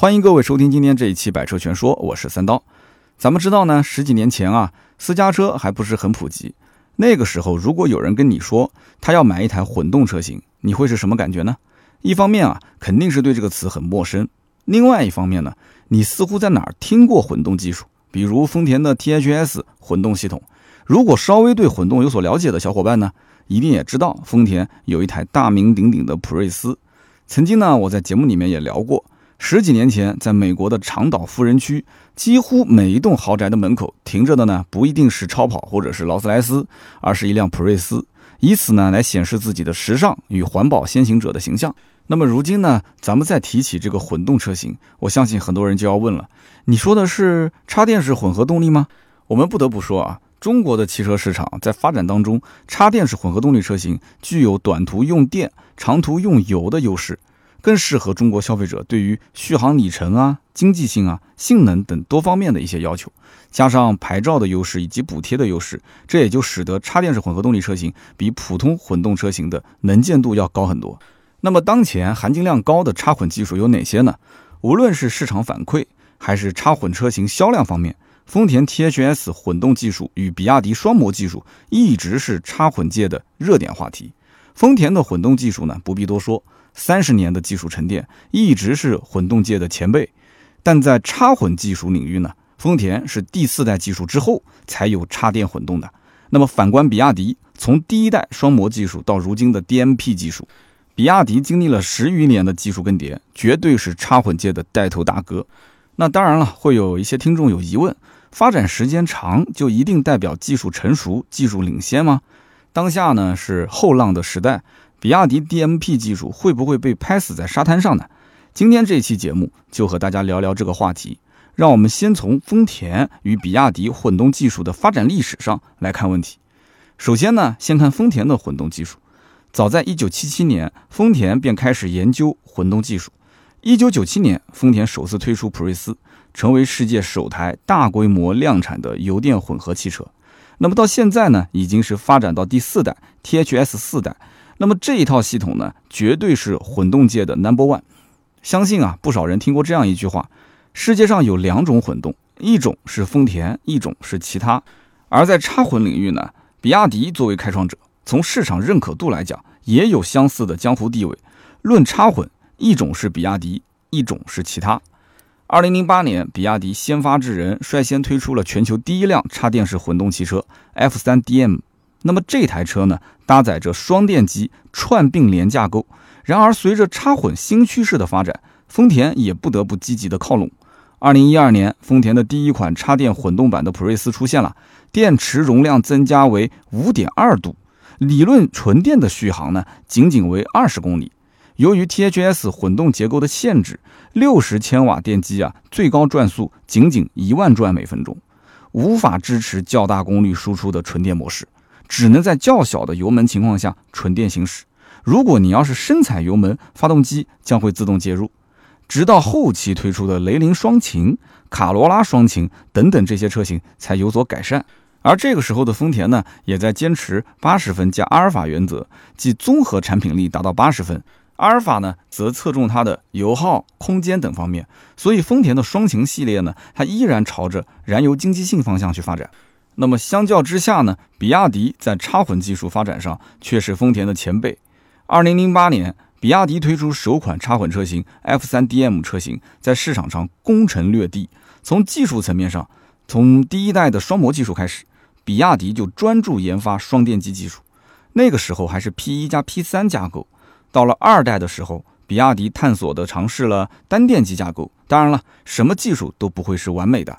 欢迎各位收听今天这一期《百车全说》，我是三刀。咱们知道呢，十几年前啊，私家车还不是很普及。那个时候，如果有人跟你说他要买一台混动车型，你会是什么感觉呢？一方面啊，肯定是对这个词很陌生；另外一方面呢，你似乎在哪儿听过混动技术，比如丰田的 THS 混动系统。如果稍微对混动有所了解的小伙伴呢，一定也知道丰田有一台大名鼎鼎的普锐斯。曾经呢，我在节目里面也聊过。十几年前，在美国的长岛富人区，几乎每一栋豪宅的门口停着的呢，不一定是超跑或者是劳斯莱斯，而是一辆普锐斯，以此呢来显示自己的时尚与环保先行者的形象。那么如今呢，咱们再提起这个混动车型，我相信很多人就要问了：你说的是插电式混合动力吗？我们不得不说啊，中国的汽车市场在发展当中，插电式混合动力车型具有短途用电、长途用油的优势。更适合中国消费者对于续航里程啊、经济性啊、性能等多方面的一些要求，加上牌照的优势以及补贴的优势，这也就使得插电式混合动力车型比普通混动车型的能见度要高很多。那么当前含金量高的插混技术有哪些呢？无论是市场反馈还是插混车型销量方面，丰田 THS 混动技术与比亚迪双模技术一直是插混界的热点话题。丰田的混动技术呢，不必多说。三十年的技术沉淀，一直是混动界的前辈，但在插混技术领域呢，丰田是第四代技术之后才有插电混动的。那么反观比亚迪，从第一代双模技术到如今的 DMP 技术，比亚迪经历了十余年的技术更迭，绝对是插混界的带头大哥。那当然了，会有一些听众有疑问：发展时间长就一定代表技术成熟、技术领先吗？当下呢是后浪的时代。比亚迪 DMP 技术会不会被拍死在沙滩上呢？今天这期节目就和大家聊聊这个话题。让我们先从丰田与比亚迪混动技术的发展历史上来看问题。首先呢，先看丰田的混动技术。早在1977年，丰田便开始研究混动技术。1997年，丰田首次推出普锐斯，成为世界首台大规模量产的油电混合汽车。那么到现在呢，已经是发展到第四代 THS 四代。那么这一套系统呢，绝对是混动界的 number one。相信啊，不少人听过这样一句话：世界上有两种混动，一种是丰田，一种是其他。而在插混领域呢，比亚迪作为开创者，从市场认可度来讲，也有相似的江湖地位。论插混，一种是比亚迪，一种是其他。二零零八年，比亚迪先发制人，率先推出了全球第一辆插电式混动汽车 F 三 DM。那么这台车呢，搭载着双电机串并联架构。然而，随着插混新趋势的发展，丰田也不得不积极的靠拢。二零一二年，丰田的第一款插电混动版的普锐斯出现了，电池容量增加为五点二度，理论纯电的续航呢，仅仅为二十公里。由于 THS 混动结构的限制，六十千瓦电机啊，最高转速仅仅一万转每分钟，无法支持较大功率输出的纯电模式。只能在较小的油门情况下纯电行驶。如果你要是深踩油门，发动机将会自动介入。直到后期推出的雷凌双擎、卡罗拉双擎等等这些车型才有所改善。而这个时候的丰田呢，也在坚持八十分加阿尔法原则，即综合产品力达到八十分。阿尔法呢，则侧重它的油耗、空间等方面。所以丰田的双擎系列呢，它依然朝着燃油经济性方向去发展。那么相较之下呢，比亚迪在插混技术发展上却是丰田的前辈。二零零八年，比亚迪推出首款插混车型 F3DM 车型，在市场上攻城略地。从技术层面上，从第一代的双模技术开始，比亚迪就专注研发双电机技术。那个时候还是 P1 加 P3 架构。到了二代的时候，比亚迪探索的尝试了单电机架构。当然了，什么技术都不会是完美的。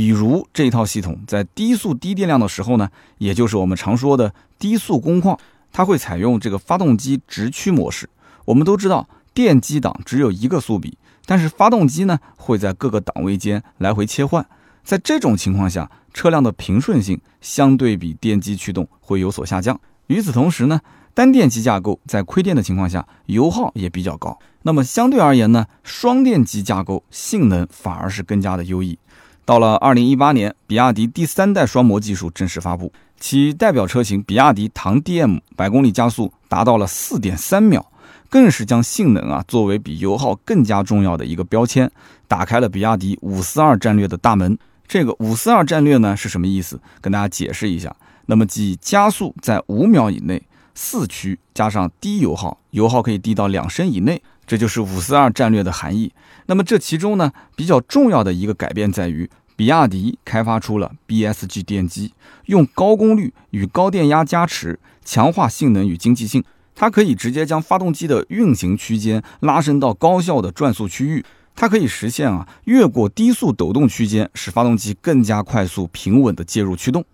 比如这套系统在低速低电量的时候呢，也就是我们常说的低速工况，它会采用这个发动机直驱模式。我们都知道电机档只有一个速比，但是发动机呢会在各个档位间来回切换。在这种情况下，车辆的平顺性相对比电机驱动会有所下降。与此同时呢，单电机架构在亏电的情况下，油耗也比较高。那么相对而言呢，双电机架构性能反而是更加的优异。到了二零一八年，比亚迪第三代双模技术正式发布，其代表车型比亚迪唐 DM 百公里加速达到了四点三秒，更是将性能啊作为比油耗更加重要的一个标签，打开了比亚迪五四二战略的大门。这个五四二战略呢是什么意思？跟大家解释一下。那么即加速在五秒以内，四驱加上低油耗，油耗可以低到两升以内，这就是五四二战略的含义。那么这其中呢比较重要的一个改变在于，比亚迪开发出了 BSG 电机，用高功率与高电压加持，强化性能与经济性。它可以直接将发动机的运行区间拉伸到高效的转速区域，它可以实现啊越过低速抖动区间，使发动机更加快速平稳的介入驱动。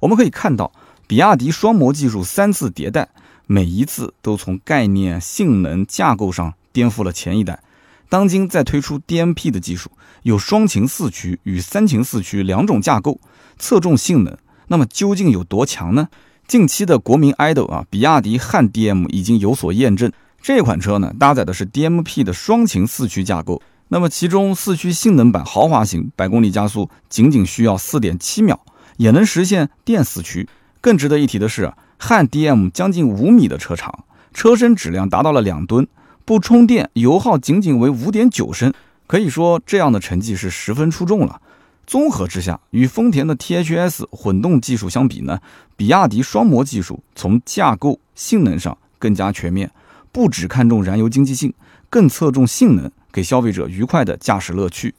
我们可以看到，比亚迪双模技术三次迭代，每一次都从概念、性能、架构上颠覆了前一代。当今在推出 DMP 的技术，有双擎四驱与三擎四驱两种架构，侧重性能。那么究竟有多强呢？近期的国民 idol 啊，比亚迪汉 DM 已经有所验证。这款车呢，搭载的是 DMP 的双擎四驱架构。那么其中四驱性能版豪华型，百公里加速仅仅需要四点七秒，也能实现电四驱。更值得一提的是，汉 DM 将近五米的车长，车身质量达到了两吨，不充电油耗仅仅为五点九升，可以说这样的成绩是十分出众了。综合之下，与丰田的 THS 混动技术相比呢，比亚迪双模技术从架构性能上更加全面，不只看重燃油经济性，更侧重性能，给消费者愉快的驾驶乐趣。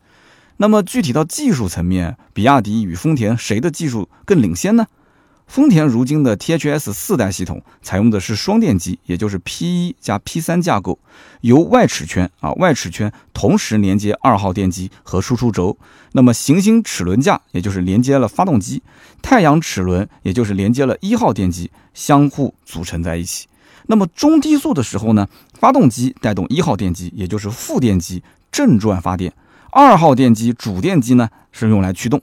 那么具体到技术层面，比亚迪与丰田谁的技术更领先呢？丰田如今的 THS 四代系统采用的是双电机，也就是 P 一加 P 三架构，由外齿圈啊外齿圈同时连接二号电机和输出轴，那么行星齿轮架也就是连接了发动机，太阳齿轮也就是连接了一号电机，相互组成在一起。那么中低速的时候呢，发动机带动一号电机，也就是负电机正转发电，二号电机主电机呢是用来驱动。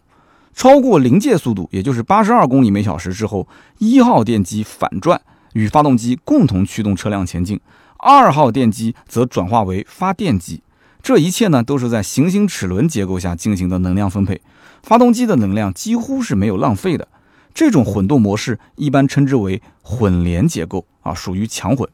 超过临界速度，也就是八十二公里每小时之后，一号电机反转与发动机共同驱动车辆前进，二号电机则转化为发电机。这一切呢，都是在行星齿轮结构下进行的能量分配，发动机的能量几乎是没有浪费的。这种混动模式一般称之为混联结构啊，属于强混。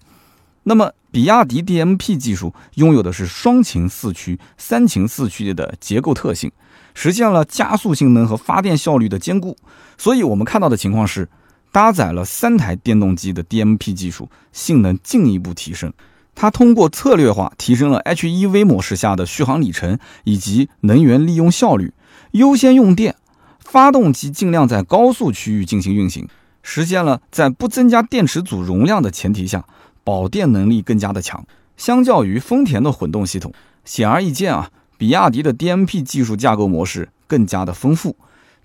那么，比亚迪 DMP 技术拥有的是双擎四驱、三擎四驱的结构特性。实现了加速性能和发电效率的兼顾，所以我们看到的情况是，搭载了三台电动机的 DMP 技术，性能进一步提升。它通过策略化提升了 HEV 模式下的续航里程以及能源利用效率，优先用电，发动机尽量在高速区域进行运行，实现了在不增加电池组容量的前提下，保电能力更加的强。相较于丰田的混动系统，显而易见啊。比亚迪的 DMP 技术架构模式更加的丰富。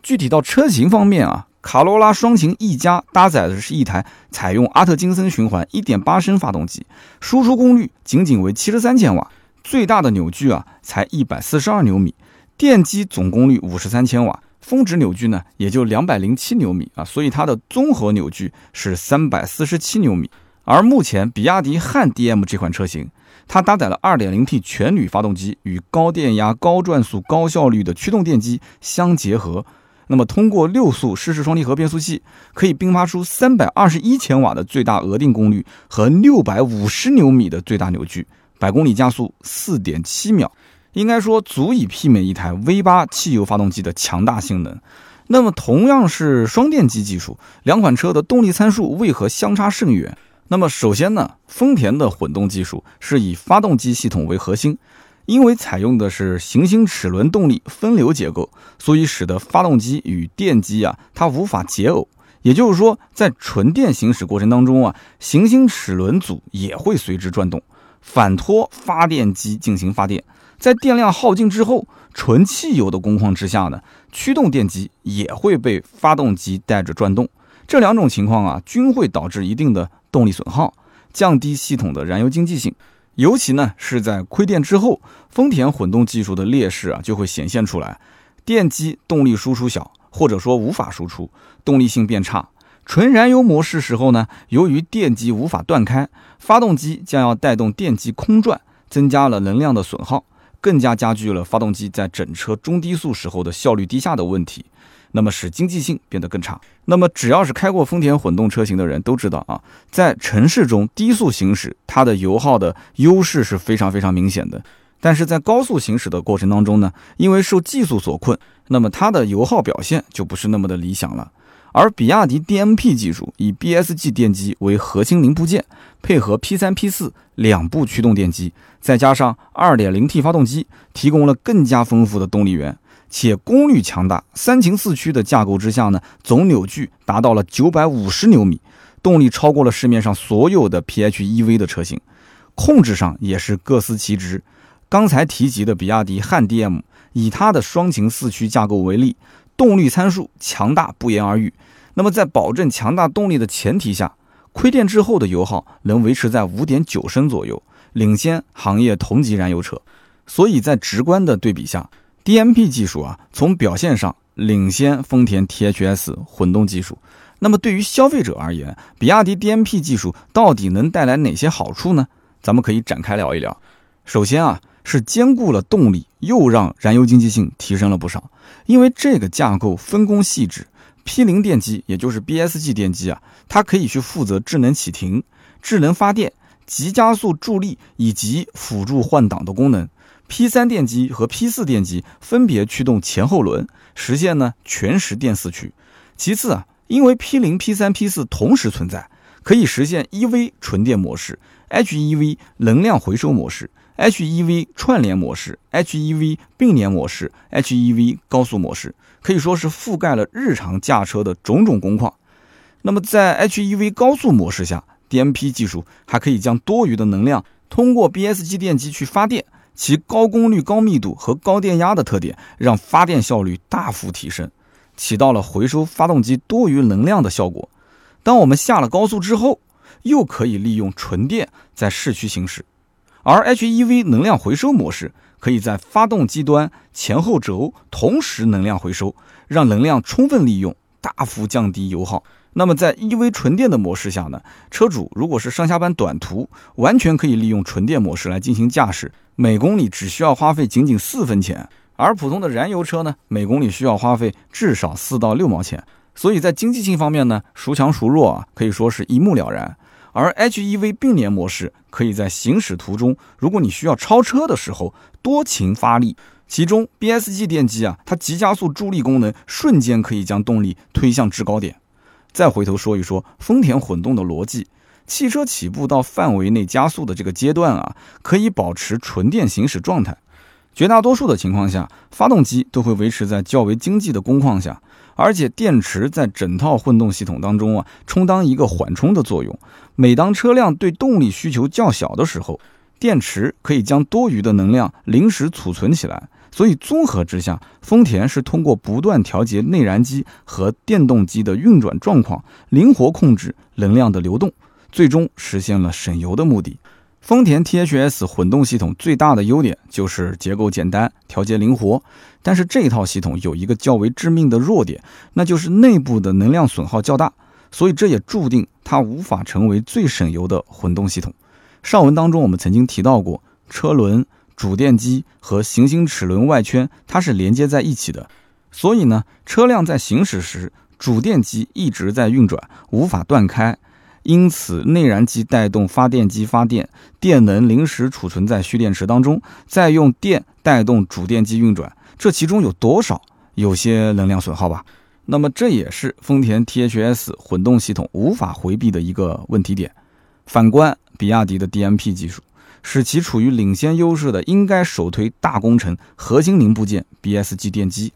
具体到车型方面啊，卡罗拉双擎 E 加搭载的是一台采用阿特金森循环1.8升发动机，输出功率仅仅为73千瓦，最大的扭矩啊才142牛米，电机总功率53千瓦，峰值扭矩呢也就207牛米啊，所以它的综合扭矩是347牛米。而目前比亚迪汉 DM 这款车型。它搭载了 2.0T 全铝发动机，与高电压、高转速、高效率的驱动电机相结合。那么，通过六速湿式双离合变速器，可以并发出321千瓦的最大额定功率和650牛米的最大扭矩，百公里加速4.7秒，应该说足以媲美一台 V8 汽油发动机的强大性能。那么，同样是双电机技术，两款车的动力参数为何相差甚远？那么首先呢，丰田的混动技术是以发动机系统为核心，因为采用的是行星齿轮动力分流结构，所以使得发动机与电机啊它无法解耦。也就是说，在纯电行驶过程当中啊，行星齿轮组也会随之转动，反拖发电机进行发电。在电量耗尽之后，纯汽油的工况之下呢，驱动电机也会被发动机带着转动。这两种情况啊，均会导致一定的。动力损耗，降低系统的燃油经济性，尤其呢是在亏电之后，丰田混动技术的劣势啊就会显现出来。电机动力输出小，或者说无法输出，动力性变差。纯燃油模式时候呢，由于电机无法断开，发动机将要带动电机空转，增加了能量的损耗，更加加剧了发动机在整车中低速时候的效率低下的问题。那么使经济性变得更差。那么只要是开过丰田混动车型的人都知道啊，在城市中低速行驶，它的油耗的优势是非常非常明显的。但是在高速行驶的过程当中呢，因为受技术所困，那么它的油耗表现就不是那么的理想了。而比亚迪 DMP 技术以 BSG 电机为核心零部件，配合 P3、P4 两部驱动电机，再加上 2.0T 发动机，提供了更加丰富的动力源，且功率强大。三擎四驱的架构之下呢，总扭矩达到了950牛米，动力超过了市面上所有的 PHEV 的车型，控制上也是各司其职。刚才提及的比亚迪汉 DM，以它的双擎四驱架构为例，动力参数强大不言而喻。那么在保证强大动力的前提下，亏电之后的油耗能维持在五点九升左右，领先行业同级燃油车。所以在直观的对比下，DMP 技术啊，从表现上领先丰田 THS 混动技术。那么对于消费者而言，比亚迪 DMP 技术到底能带来哪些好处呢？咱们可以展开聊一聊。首先啊。是兼顾了动力，又让燃油经济性提升了不少。因为这个架构分工细致，P 零电机也就是 BSG 电机啊，它可以去负责智能启停、智能发电、急加速助力以及辅助换挡的功能。P 三电机和 P 四电机分别驱动前后轮，实现呢全时电四驱。其次啊，因为 P 零、P 三、P 四同时存在，可以实现 EV 纯电模式、HEV 能量回收模式。HEV 串联模式、HEV 并联模式、HEV 高速模式，可以说是覆盖了日常驾车的种种工况。那么在 HEV 高速模式下，DMP 技术还可以将多余的能量通过 BSG 电机去发电，其高功率、高密度和高电压的特点，让发电效率大幅提升，起到了回收发动机多余能量的效果。当我们下了高速之后，又可以利用纯电在市区行驶。而 HEV 能量回收模式可以在发动机端前后轴同时能量回收，让能量充分利用，大幅降低油耗。那么在 EV 纯电的模式下呢？车主如果是上下班短途，完全可以利用纯电模式来进行驾驶，每公里只需要花费仅仅四分钱。而普通的燃油车呢，每公里需要花费至少四到六毛钱。所以在经济性方面呢，孰强孰弱啊，可以说是一目了然。而 HEV 并联模式可以在行驶途中，如果你需要超车的时候多勤发力，其中 BSG 电机啊，它急加速助力功能瞬间可以将动力推向制高点。再回头说一说丰田混动的逻辑，汽车起步到范围内加速的这个阶段啊，可以保持纯电行驶状态，绝大多数的情况下，发动机都会维持在较为经济的工况下。而且电池在整套混动系统当中啊，充当一个缓冲的作用。每当车辆对动力需求较小的时候，电池可以将多余的能量临时储存起来。所以综合之下，丰田是通过不断调节内燃机和电动机的运转状况，灵活控制能量的流动，最终实现了省油的目的。丰田 THS 混动系统最大的优点就是结构简单、调节灵活，但是这套系统有一个较为致命的弱点，那就是内部的能量损耗较大，所以这也注定它无法成为最省油的混动系统。上文当中我们曾经提到过，车轮、主电机和行星齿轮外圈它是连接在一起的，所以呢，车辆在行驶时，主电机一直在运转，无法断开。因此，内燃机带动发电机发电，电能临时储存在蓄电池当中，再用电带动主电机运转。这其中有多少？有些能量损耗吧。那么，这也是丰田 THS 混动系统无法回避的一个问题点。反观比亚迪的 DMP 技术，使其处于领先优势的，应该首推大工程核心零部件 BSG 电机，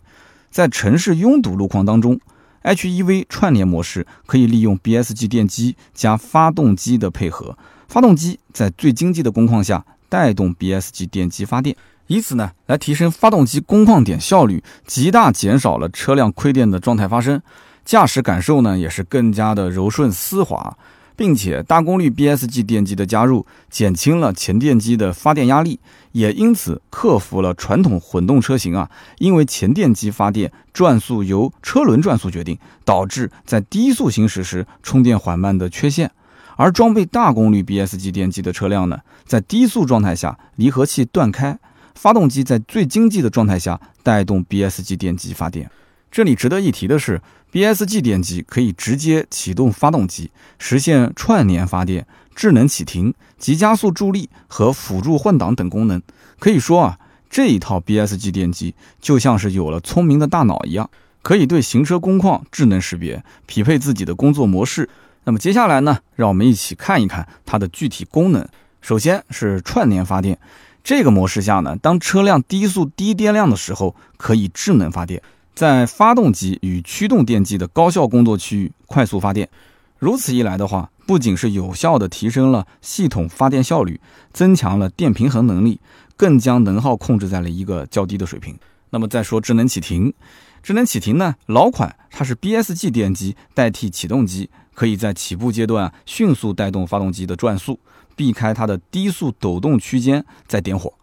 在城市拥堵路况当中。HEV 串联模式可以利用 BSG 电机加发动机的配合，发动机在最经济的工况下带动 BSG 电机发电，以此呢来提升发动机工况点效率，极大减少了车辆亏电的状态发生，驾驶感受呢也是更加的柔顺丝滑。并且大功率 BSG 电机的加入，减轻了前电机的发电压力，也因此克服了传统混动车型啊，因为前电机发电转速由车轮转速决定，导致在低速行驶时充电缓慢的缺陷。而装备大功率 BSG 电机的车辆呢，在低速状态下离合器断开，发动机在最经济的状态下带动 BSG 电机发电。这里值得一提的是，BSG 电机可以直接启动发动机，实现串联发电、智能启停、急加速助力和辅助换挡等功能。可以说啊，这一套 BSG 电机就像是有了聪明的大脑一样，可以对行车工况智能识别，匹配自己的工作模式。那么接下来呢，让我们一起看一看它的具体功能。首先是串联发电，这个模式下呢，当车辆低速低电量的时候，可以智能发电。在发动机与驱动电机的高效工作区域快速发电，如此一来的话，不仅是有效的提升了系统发电效率，增强了电平衡能力，更将能耗控制在了一个较低的水平。那么再说智能启停，智能启停呢，老款它是 BSG 电机代替启动机，可以在起步阶段迅速带动发动机的转速，避开它的低速抖动区间再点火。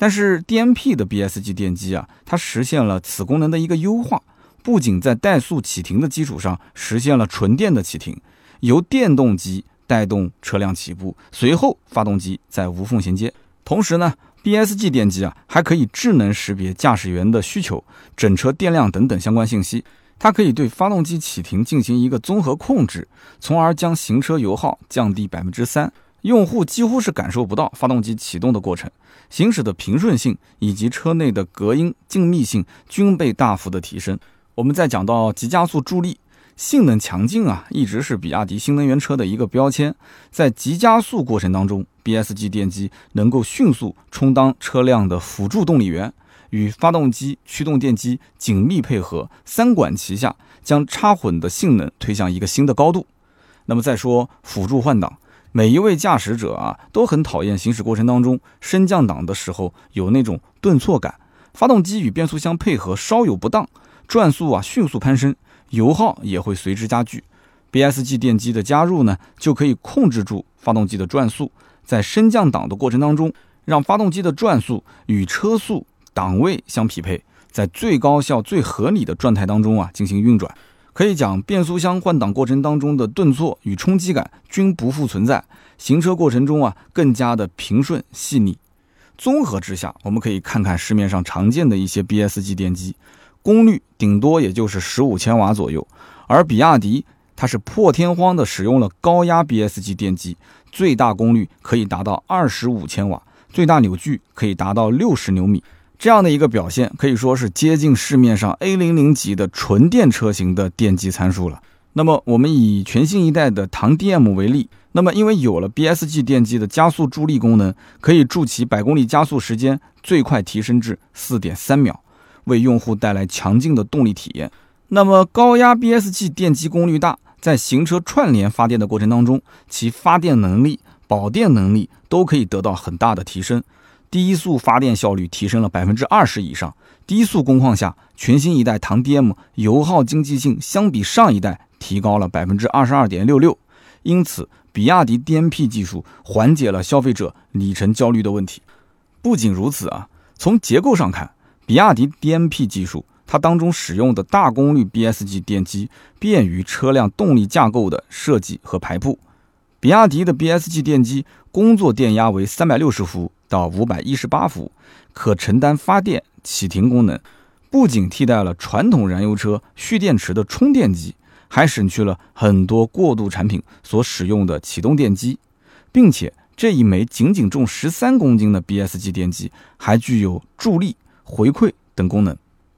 但是 DMP 的 BSG 电机啊，它实现了此功能的一个优化，不仅在怠速启停的基础上实现了纯电的启停，由电动机带动车辆起步，随后发动机再无缝衔接。同时呢，BSG 电机啊还可以智能识别驾驶员的需求、整车电量等等相关信息，它可以对发动机启停进行一个综合控制，从而将行车油耗降低百分之三。用户几乎是感受不到发动机启动的过程，行驶的平顺性以及车内的隔音静谧性均被大幅的提升。我们再讲到急加速助力，性能强劲啊，一直是比亚迪新能源车的一个标签。在急加速过程当中，BSG 电机能够迅速充当车辆的辅助动力源，与发动机、驱动电机紧密配合，三管齐下，将插混的性能推向一个新的高度。那么再说辅助换挡。每一位驾驶者啊，都很讨厌行驶过程当中升降档的时候有那种顿挫感，发动机与变速箱配合稍有不当，转速啊迅速攀升，油耗也会随之加剧。BSG 电机的加入呢，就可以控制住发动机的转速，在升降档的过程当中，让发动机的转速与车速、档位相匹配，在最高效、最合理的状态当中啊进行运转。可以讲，变速箱换挡过程当中的顿挫与冲击感均不复存在，行车过程中啊更加的平顺细腻。综合之下，我们可以看看市面上常见的一些 BSG 电机，功率顶多也就是十五千瓦左右，而比亚迪它是破天荒的使用了高压 BSG 电机，最大功率可以达到二十五千瓦，最大扭矩可以达到六十牛米。这样的一个表现可以说是接近市面上 A 零零级的纯电车型的电机参数了。那么我们以全新一代的唐 DM 为例，那么因为有了 BSG 电机的加速助力功能，可以助其百公里加速时间最快提升至四点三秒，为用户带来强劲的动力体验。那么高压 BSG 电机功率大，在行车串联发电的过程当中，其发电能力、保电能力都可以得到很大的提升。低速发电效率提升了百分之二十以上，低速工况下，全新一代唐 DM 油耗经济性相比上一代提高了百分之二十二点六六，因此，比亚迪 DMP 技术缓解了消费者里程焦虑的问题。不仅如此啊，从结构上看，比亚迪 DMP 技术它当中使用的大功率 BSG 电机便于车辆动力架构的设计和排布。比亚迪的 BSG 电机工作电压为三百六十伏。到五百一十八伏，可承担发电、启停功能，不仅替代了传统燃油车蓄电池的充电机，还省去了很多过渡产品所使用的启动电机，并且这一枚仅仅重十三公斤的 BSG 电机还具有助力、回馈等功能，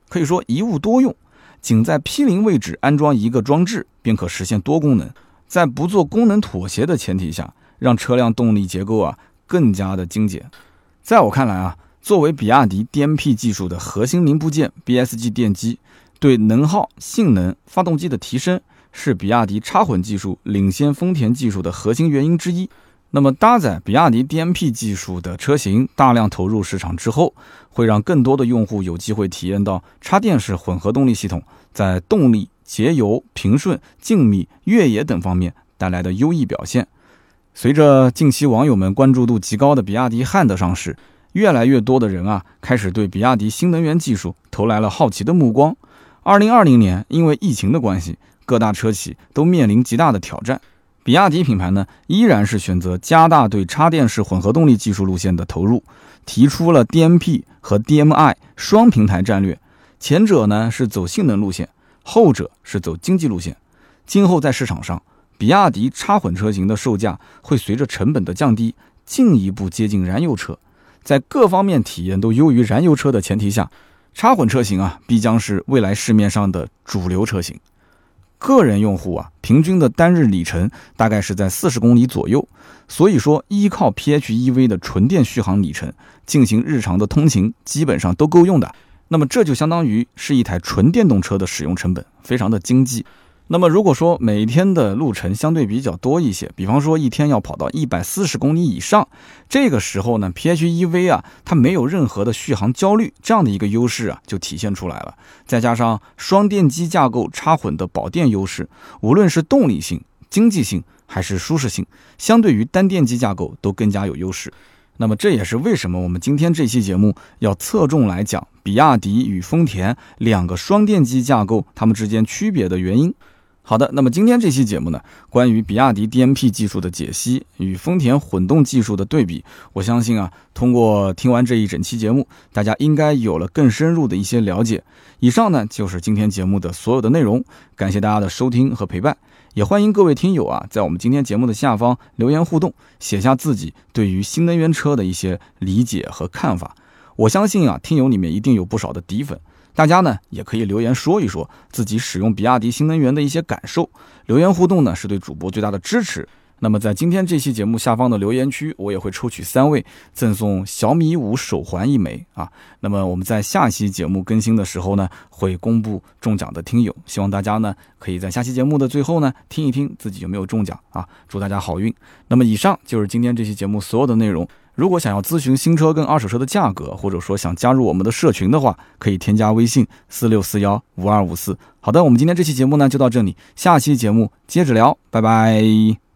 可以说一物多用，仅在 P 零位置安装一个装置便可实现多功能，在不做功能妥协的前提下，让车辆动力结构啊。更加的精简，在我看来啊，作为比亚迪 DMP 技术的核心零部件，BSG 电机对能耗、性能、发动机的提升，是比亚迪插混技术领先丰田技术的核心原因之一。那么，搭载比亚迪 DMP 技术的车型大量投入市场之后，会让更多的用户有机会体验到插电式混合动力系统在动力、节油、平顺、静谧、越野等方面带来的优异表现。随着近期网友们关注度极高的比亚迪汉的上市，越来越多的人啊开始对比亚迪新能源技术投来了好奇的目光。二零二零年，因为疫情的关系，各大车企都面临极大的挑战。比亚迪品牌呢，依然是选择加大对插电式混合动力技术路线的投入，提出了 DMP 和 DMI 双平台战略，前者呢是走性能路线，后者是走经济路线。今后在市场上，比亚迪插混车型的售价会随着成本的降低，进一步接近燃油车。在各方面体验都优于燃油车的前提下，插混车型啊，必将是未来市面上的主流车型。个人用户啊，平均的单日里程大概是在四十公里左右，所以说依靠 PHEV 的纯电续航里程进行日常的通勤，基本上都够用的。那么这就相当于是一台纯电动车的使用成本，非常的经济。那么如果说每天的路程相对比较多一些，比方说一天要跑到一百四十公里以上，这个时候呢，PHEV 啊，它没有任何的续航焦虑这样的一个优势啊，就体现出来了。再加上双电机架构插混的保电优势，无论是动力性、经济性还是舒适性，相对于单电机架构都更加有优势。那么这也是为什么我们今天这期节目要侧重来讲比亚迪与丰田两个双电机架构它们之间区别的原因。好的，那么今天这期节目呢，关于比亚迪 DMP 技术的解析与丰田混动技术的对比，我相信啊，通过听完这一整期节目，大家应该有了更深入的一些了解。以上呢就是今天节目的所有的内容，感谢大家的收听和陪伴，也欢迎各位听友啊，在我们今天节目的下方留言互动，写下自己对于新能源车的一些理解和看法。我相信啊，听友里面一定有不少的底粉。大家呢也可以留言说一说自己使用比亚迪新能源的一些感受，留言互动呢是对主播最大的支持。那么在今天这期节目下方的留言区，我也会抽取三位赠送小米五手环一枚啊。那么我们在下期节目更新的时候呢，会公布中奖的听友，希望大家呢可以在下期节目的最后呢听一听自己有没有中奖啊，祝大家好运。那么以上就是今天这期节目所有的内容。如果想要咨询新车跟二手车的价格，或者说想加入我们的社群的话，可以添加微信四六四幺五二五四。好的，我们今天这期节目呢就到这里，下期节目接着聊，拜拜。